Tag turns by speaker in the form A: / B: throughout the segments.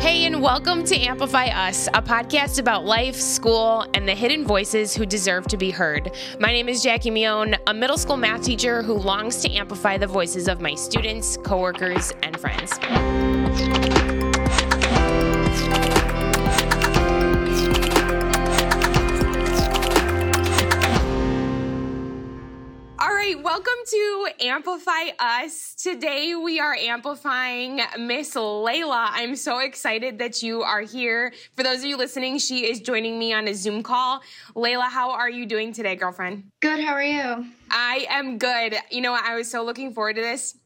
A: Hey, and welcome to Amplify Us, a podcast about life, school, and the hidden voices who deserve to be heard. My name is Jackie Mione, a middle school math teacher who longs to amplify the voices of my students, coworkers, and friends. Welcome to Amplify Us. Today we are amplifying Miss Leila. I'm so excited that you are here. For those of you listening, she is joining me on a Zoom call. Leila, how are you doing today, girlfriend?
B: Good, how are you?
A: I am good. You know, I was so looking forward to this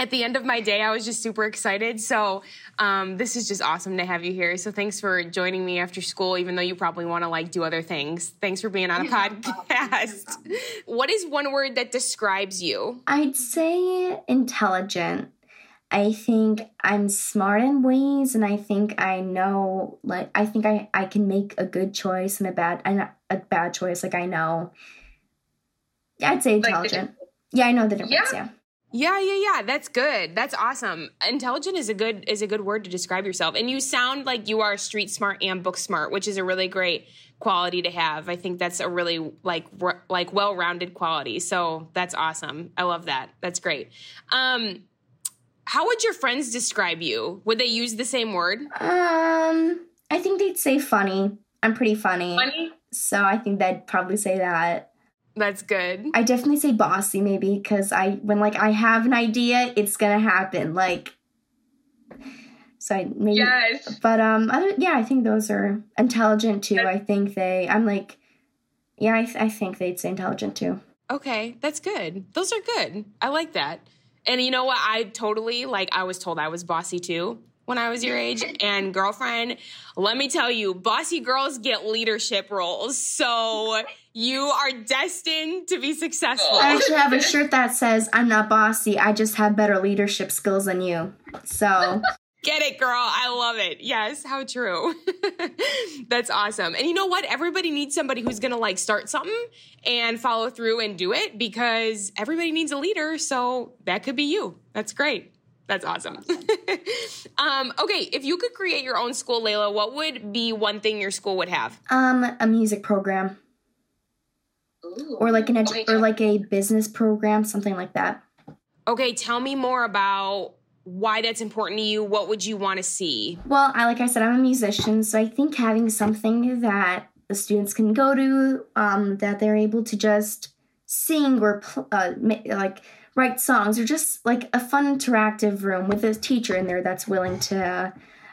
A: at the end of my day, I was just super excited. So um, this is just awesome to have you here. So thanks for joining me after school, even though you probably want to like do other things. Thanks for being on a podcast. what is one word that describes you?
B: I'd say intelligent. I think I'm smart in ways, and I think I know, like, I think I, I can make a good choice and a bad, and a bad choice. Like I know. I'd say intelligent. Like yeah, I know the difference. yeah. yeah.
A: Yeah, yeah, yeah. That's good. That's awesome. Intelligent is a good is a good word to describe yourself. And you sound like you are street smart and book smart, which is a really great quality to have. I think that's a really like like well-rounded quality. So that's awesome. I love that. That's great. Um how would your friends describe you? Would they use the same word?
B: Um, I think they'd say funny. I'm pretty funny. Funny? So I think they'd probably say that.
A: That's good.
B: I definitely say bossy maybe because I when like I have an idea, it's gonna happen. Like so I maybe yes. but um other, yeah, I think those are intelligent too. I think they I'm like yeah, I, th- I think they'd say intelligent too.
A: Okay, that's good. Those are good. I like that. And you know what? I totally like I was told I was bossy too when I was your age. And girlfriend, let me tell you, bossy girls get leadership roles. So you are destined to be successful.
B: I actually have a shirt that says, I'm not bossy, I just have better leadership skills than you. So.
A: Get it, girl. I love it. Yes, how true. That's awesome. And you know what? Everybody needs somebody who's going to like start something and follow through and do it because everybody needs a leader. So that could be you. That's great. That's awesome. um, okay, if you could create your own school, Leila, what would be one thing your school would have?
B: Um, a music program. Ooh, or like an edu- okay, or like a business program, something like that.
A: Okay, tell me more about why that's important to you. What would you want to see?
B: Well, I like I said, I'm a musician, so I think having something that the students can go to, um, that they're able to just sing or pl- uh, like write songs or just like a fun interactive room with a teacher in there that's willing to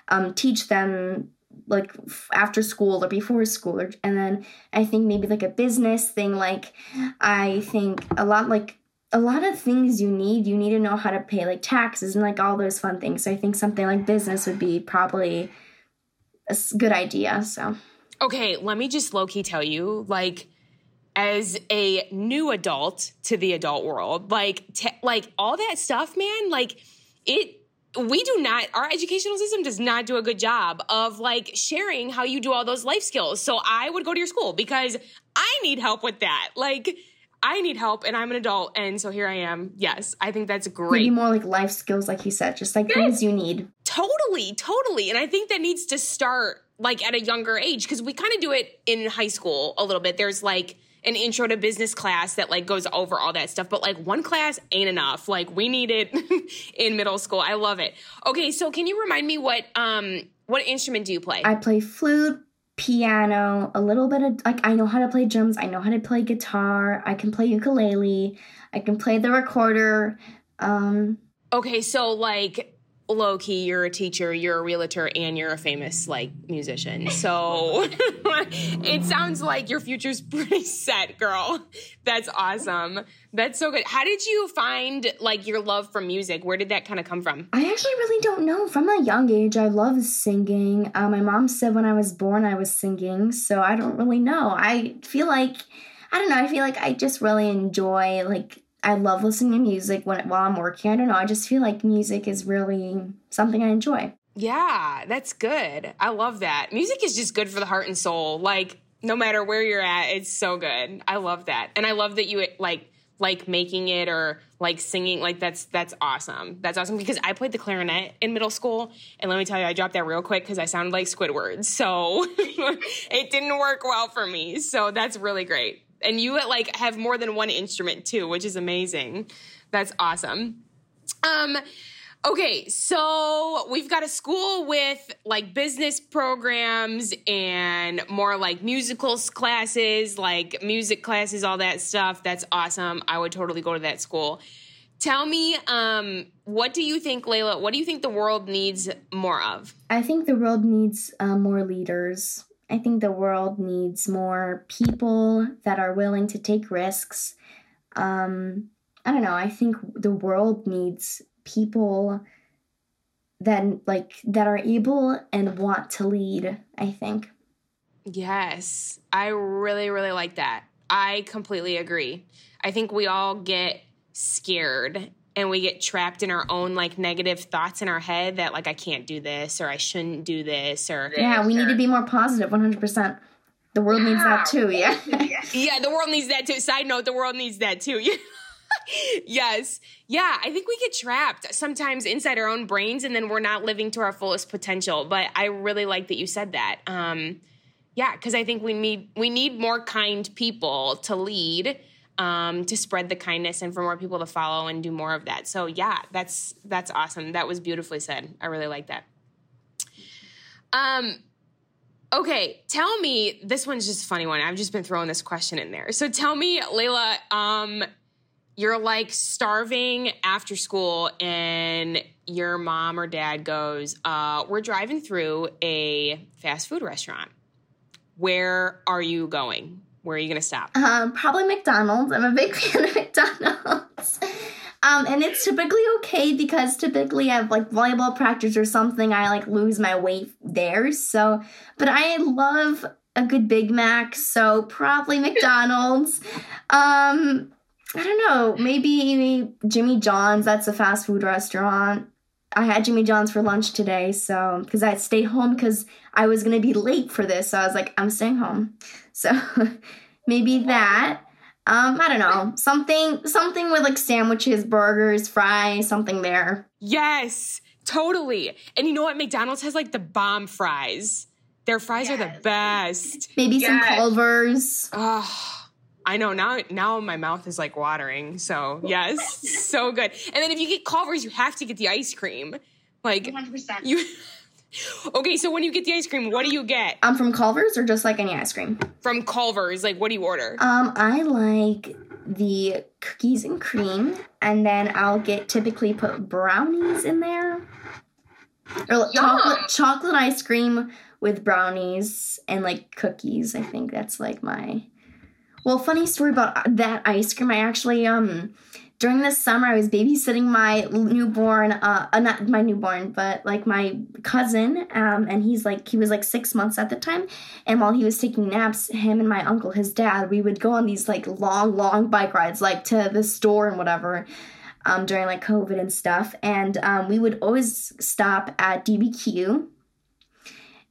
B: um, teach them like after school or before school or, and then i think maybe like a business thing like i think a lot like a lot of things you need you need to know how to pay like taxes and like all those fun things. So i think something like business would be probably a good idea so.
A: Okay let me just low-key tell you like as a new adult to the adult world like te- like all that stuff man like it we do not our educational system does not do a good job of like sharing how you do all those life skills so i would go to your school because i need help with that like I need help and I'm an adult and so here I am. Yes, I think that's great.
B: Maybe more like life skills like you said, just like yes. things you need.
A: Totally, totally. And I think that needs to start like at a younger age because we kind of do it in high school a little bit. There's like an intro to business class that like goes over all that stuff but like one class ain't enough. Like we need it in middle school. I love it. Okay so can you remind me what um what instrument do you play?
B: I play flute piano a little bit of like i know how to play drums i know how to play guitar i can play ukulele i can play the recorder um
A: okay so like low key, you're a teacher, you're a realtor, and you're a famous like musician. So it sounds like your future's pretty set, girl. That's awesome. That's so good. How did you find like your love for music? Where did that kind of come from?
B: I actually really don't know. From a young age, I love singing. Uh, my mom said when I was born, I was singing, so I don't really know. I feel like I don't know. I feel like I just really enjoy like I love listening to music when while I'm working. I don't know. I just feel like music is really something I enjoy.
A: Yeah, that's good. I love that. Music is just good for the heart and soul. Like no matter where you're at, it's so good. I love that. And I love that you like like making it or like singing like that's that's awesome that's awesome because i played the clarinet in middle school and let me tell you i dropped that real quick because i sounded like squidward so it didn't work well for me so that's really great and you like have more than one instrument too which is amazing that's awesome um Okay, so we've got a school with like business programs and more like musicals classes, like music classes, all that stuff. That's awesome. I would totally go to that school. Tell me, um, what do you think, Leila? What do you think the world needs more of?
B: I think the world needs uh, more leaders. I think the world needs more people that are willing to take risks. Um, I don't know. I think the world needs people that like that are able and want to lead i think
A: yes i really really like that i completely agree i think we all get scared and we get trapped in our own like negative thoughts in our head that like i can't do this or i shouldn't do this or
B: yeah we need to be more positive 100% the world needs that too yeah
A: yeah the world needs that too side note the world needs that too Yeah. yes. Yeah, I think we get trapped sometimes inside our own brains and then we're not living to our fullest potential. But I really like that you said that. Um, yeah, because I think we need we need more kind people to lead, um, to spread the kindness and for more people to follow and do more of that. So yeah, that's that's awesome. That was beautifully said. I really like that. Um Okay, tell me this one's just a funny one. I've just been throwing this question in there. So tell me, Leila, um, you're like starving after school and your mom or dad goes, uh, We're driving through a fast food restaurant. Where are you going? Where are you going to stop?
B: Um, probably McDonald's. I'm a big fan of McDonald's. Um, and it's typically okay because typically I have like volleyball practice or something. I like lose my weight there. So, but I love a good Big Mac. So probably McDonald's. Um, I don't know. Maybe Jimmy John's. That's a fast food restaurant. I had Jimmy John's for lunch today, so because I stayed home because I was gonna be late for this, so I was like, I'm staying home. So maybe that. Um, I don't know. Something something with like sandwiches, burgers, fries, something there.
A: Yes, totally. And you know what? McDonald's has like the bomb fries. Their fries yes. are the best.
B: Maybe yes. some Culver's.
A: Oh I know now. Now my mouth is like watering. So yes, so good. And then if you get Culver's, you have to get the ice cream. Like 100%. You. okay, so when you get the ice cream, what do you get?
B: Um, from Culver's or just like any ice cream?
A: From Culver's, like what do you order?
B: Um, I like the cookies and cream, and then I'll get typically put brownies in there, or chocolate chocolate ice cream with brownies and like cookies. I think that's like my well, funny story about that ice cream. I actually um during this summer I was babysitting my newborn uh, uh, not my newborn but like my cousin um and he's like he was like 6 months at the time and while he was taking naps him and my uncle his dad we would go on these like long long bike rides like to the store and whatever um during like covid and stuff and um we would always stop at DBQ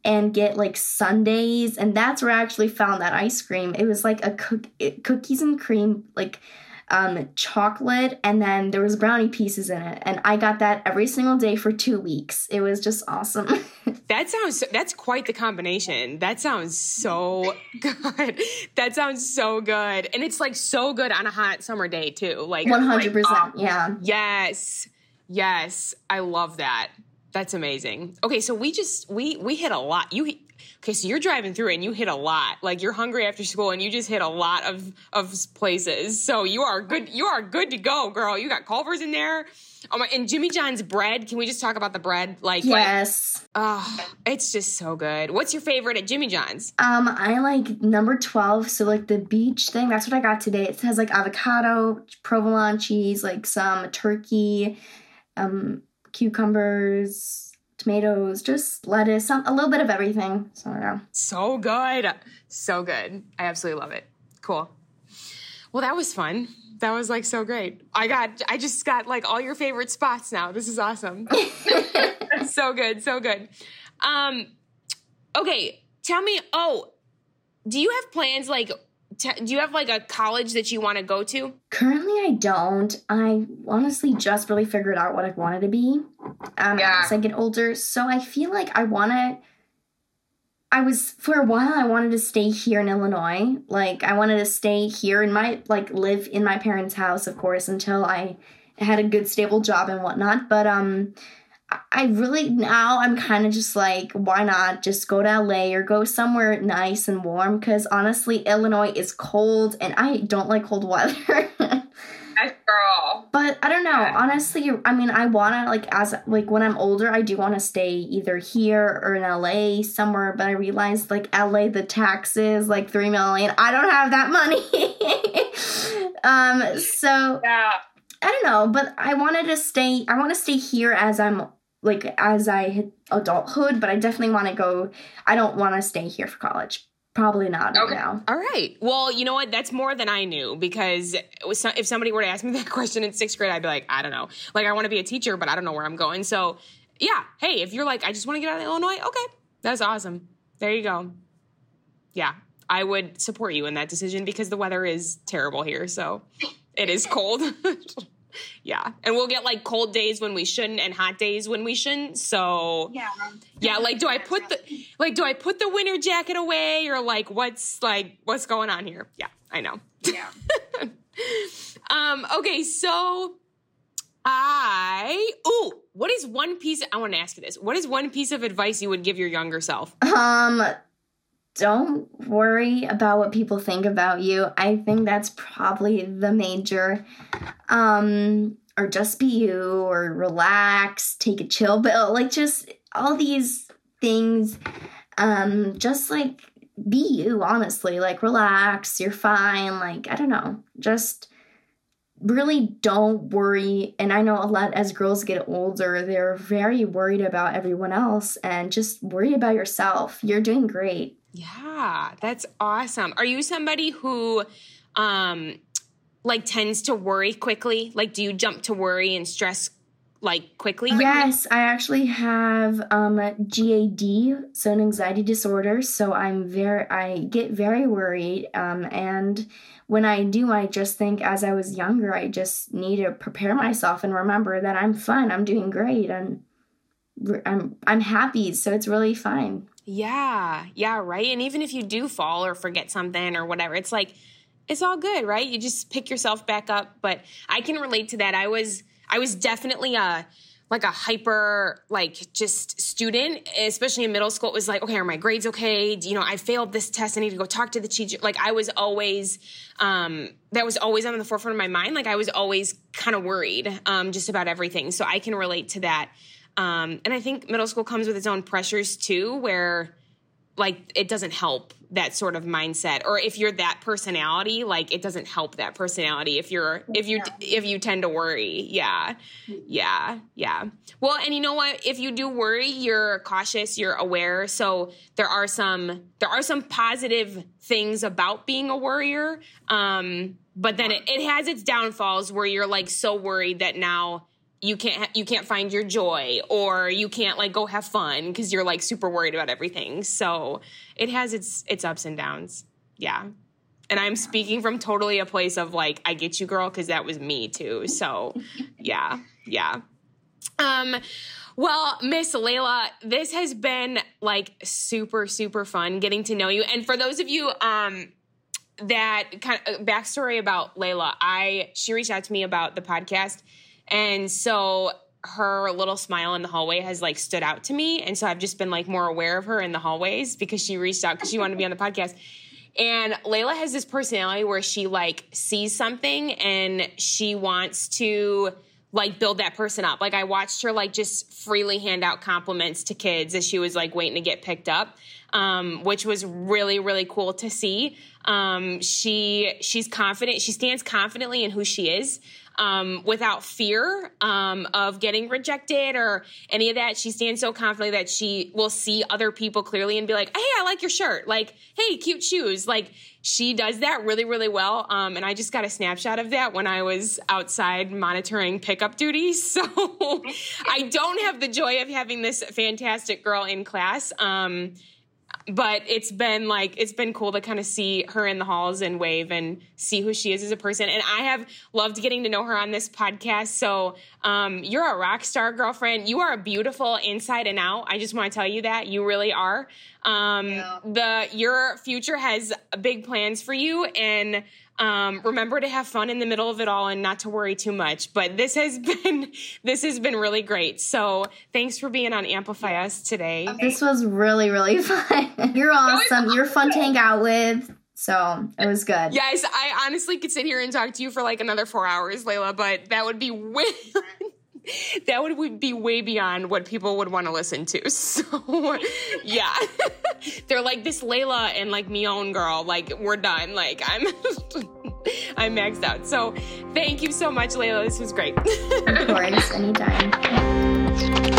B: and get like sundaes and that's where i actually found that ice cream. It was like a cook- cookies and cream like um, chocolate and then there was brownie pieces in it and i got that every single day for two weeks. It was just awesome.
A: That sounds that's quite the combination. That sounds so good. That sounds so good. And it's like so good on a hot summer day too. Like
B: 100% like, yeah.
A: yes. Yes. I love that that's amazing. Okay, so we just we we hit a lot. You okay? So you're driving through and you hit a lot. Like you're hungry after school and you just hit a lot of of places. So you are good. You are good to go, girl. You got Culver's in there. Oh my! And Jimmy John's bread. Can we just talk about the bread? Like
B: yes.
A: oh, it's just so good. What's your favorite at Jimmy John's?
B: Um, I like number twelve. So like the beach thing. That's what I got today. It has like avocado, provolone cheese, like some turkey. Um, cucumbers, tomatoes, just lettuce, some, a little bit of everything. So yeah.
A: So good. So good. I absolutely love it. Cool. Well, that was fun. That was like so great. I got I just got like all your favorite spots now. This is awesome. so good, so good. Um okay, tell me, oh, do you have plans like t- do you have like a college that you want to go to?
B: Currently, I don't. I honestly just really figured out what I wanted to be um,
A: Yeah.
B: as I get older. So I feel like I want to. I was for a while. I wanted to stay here in Illinois. Like I wanted to stay here and my like live in my parents' house, of course, until I had a good stable job and whatnot. But um, I- really now I'm kind of just like, why not just go to LA or go somewhere nice and warm? Because honestly, Illinois is cold and I don't like cold weather.
A: girl.
B: but I don't know.
A: Yeah.
B: Honestly, I mean, I wanna like as like when I'm older, I do want to stay either here or in LA somewhere. But I realized like LA, the taxes like three million. I don't have that money. um, so
A: Yeah.
B: I don't know, but I wanted to stay. I want to stay here as I'm like as I hit adulthood, but I definitely want to go. I don't want to stay here for college. Probably not right
A: Okay.
B: now.
A: All right. Well, you know what? That's more than I knew because it was so- if somebody were to ask me that question in sixth grade, I'd be like, I don't know. Like, I want to be a teacher, but I don't know where I'm going. So, yeah. Hey, if you're like, I just want to get out of Illinois, okay, that's awesome. There you go. Yeah, I would support you in that decision because the weather is terrible here. So, it is cold. yeah, and we'll get like cold days when we shouldn't and hot days when we shouldn't. So,
C: Yeah.
A: yeah, like do I put the like do I put the winter jacket away or like what's like what's going on here? Yeah, I know.
C: Yeah.
A: Um okay, so I oh, what is one piece I want to ask you this. What is one piece of advice you would give your younger self?
B: Um, don't worry about what people think about you. I think that's probably the major. Um, or just be you, or relax, take a chill pill, like just all these things. Um, just like be you, honestly. Like relax, you're fine. Like I don't know, just really don't worry. And I know a lot as girls get older, they're very worried about everyone else, and just worry about yourself. You're doing great.
A: Yeah, that's awesome. Are you somebody who um like tends to worry quickly? Like do you jump to worry and stress like quickly?
B: Yes, I actually have um GAD, so an anxiety disorder. So I'm very, I get very worried. Um, and when I do, I just think as I was younger, I just need to prepare myself and remember that I'm fun, I'm doing great, and I'm I'm happy. So it's really fine.
A: Yeah, yeah, right. And even if you do fall or forget something or whatever, it's like it's all good, right? You just pick yourself back up. But I can relate to that. I was I was definitely a like a hyper like just student, especially in middle school. It was like, okay, are my grades okay? You know, I failed this test. I need to go talk to the teacher. Like I was always um that was always on the forefront of my mind. Like I was always kind of worried um just about everything. So I can relate to that. Um, and I think middle school comes with its own pressures too, where like it doesn't help that sort of mindset. Or if you're that personality, like it doesn't help that personality if you're if you if you tend to worry. Yeah. Yeah. Yeah. Well, and you know what? If you do worry, you're cautious, you're aware. So there are some there are some positive things about being a worrier. Um, but then it, it has its downfalls where you're like so worried that now you can't ha- you can't find your joy or you can't like go have fun because you're like super worried about everything. So it has its its ups and downs. Yeah. And i'm speaking from totally a place of like i get you girl because that was me too. So yeah yeah. Um well miss leila this has been like super super fun getting to know you. And for those of you um that kind of backstory about leila i she reached out to me about the podcast and so her little smile in the hallway has like stood out to me. And so I've just been like more aware of her in the hallways because she reached out because she wanted to be on the podcast. And Leila has this personality where she like sees something and she wants to like build that person up. Like I watched her like just freely hand out compliments to kids as she was like waiting to get picked up. Um, which was really, really cool to see. Um, she she's confident. She stands confidently in who she is um, without fear um, of getting rejected or any of that. She stands so confidently that she will see other people clearly and be like, "Hey, I like your shirt." Like, "Hey, cute shoes." Like she does that really, really well. Um, and I just got a snapshot of that when I was outside monitoring pickup duties. So I don't have the joy of having this fantastic girl in class. Um, but it's been like it's been cool to kind of see her in the halls and wave and see who she is as a person and i have loved getting to know her on this podcast so um, you're a rock star girlfriend. You are a beautiful inside and out. I just want to tell you that. You really are. Um, yeah. the your future has big plans for you and um, remember to have fun in the middle of it all and not to worry too much. But this has been this has been really great. So thanks for being on Amplify Us today.
B: This was really really fun. You're awesome. You're fun to hang out with. So it was good.
A: Yes, I honestly could sit here and talk to you for like another four hours, Leila, but that would be way that would be way beyond what people would want to listen to. So yeah. They're like this Leila and like me own girl, like we're done. Like I'm I'm maxed out. So thank you so much, Leila. This was great.
B: of course, anytime.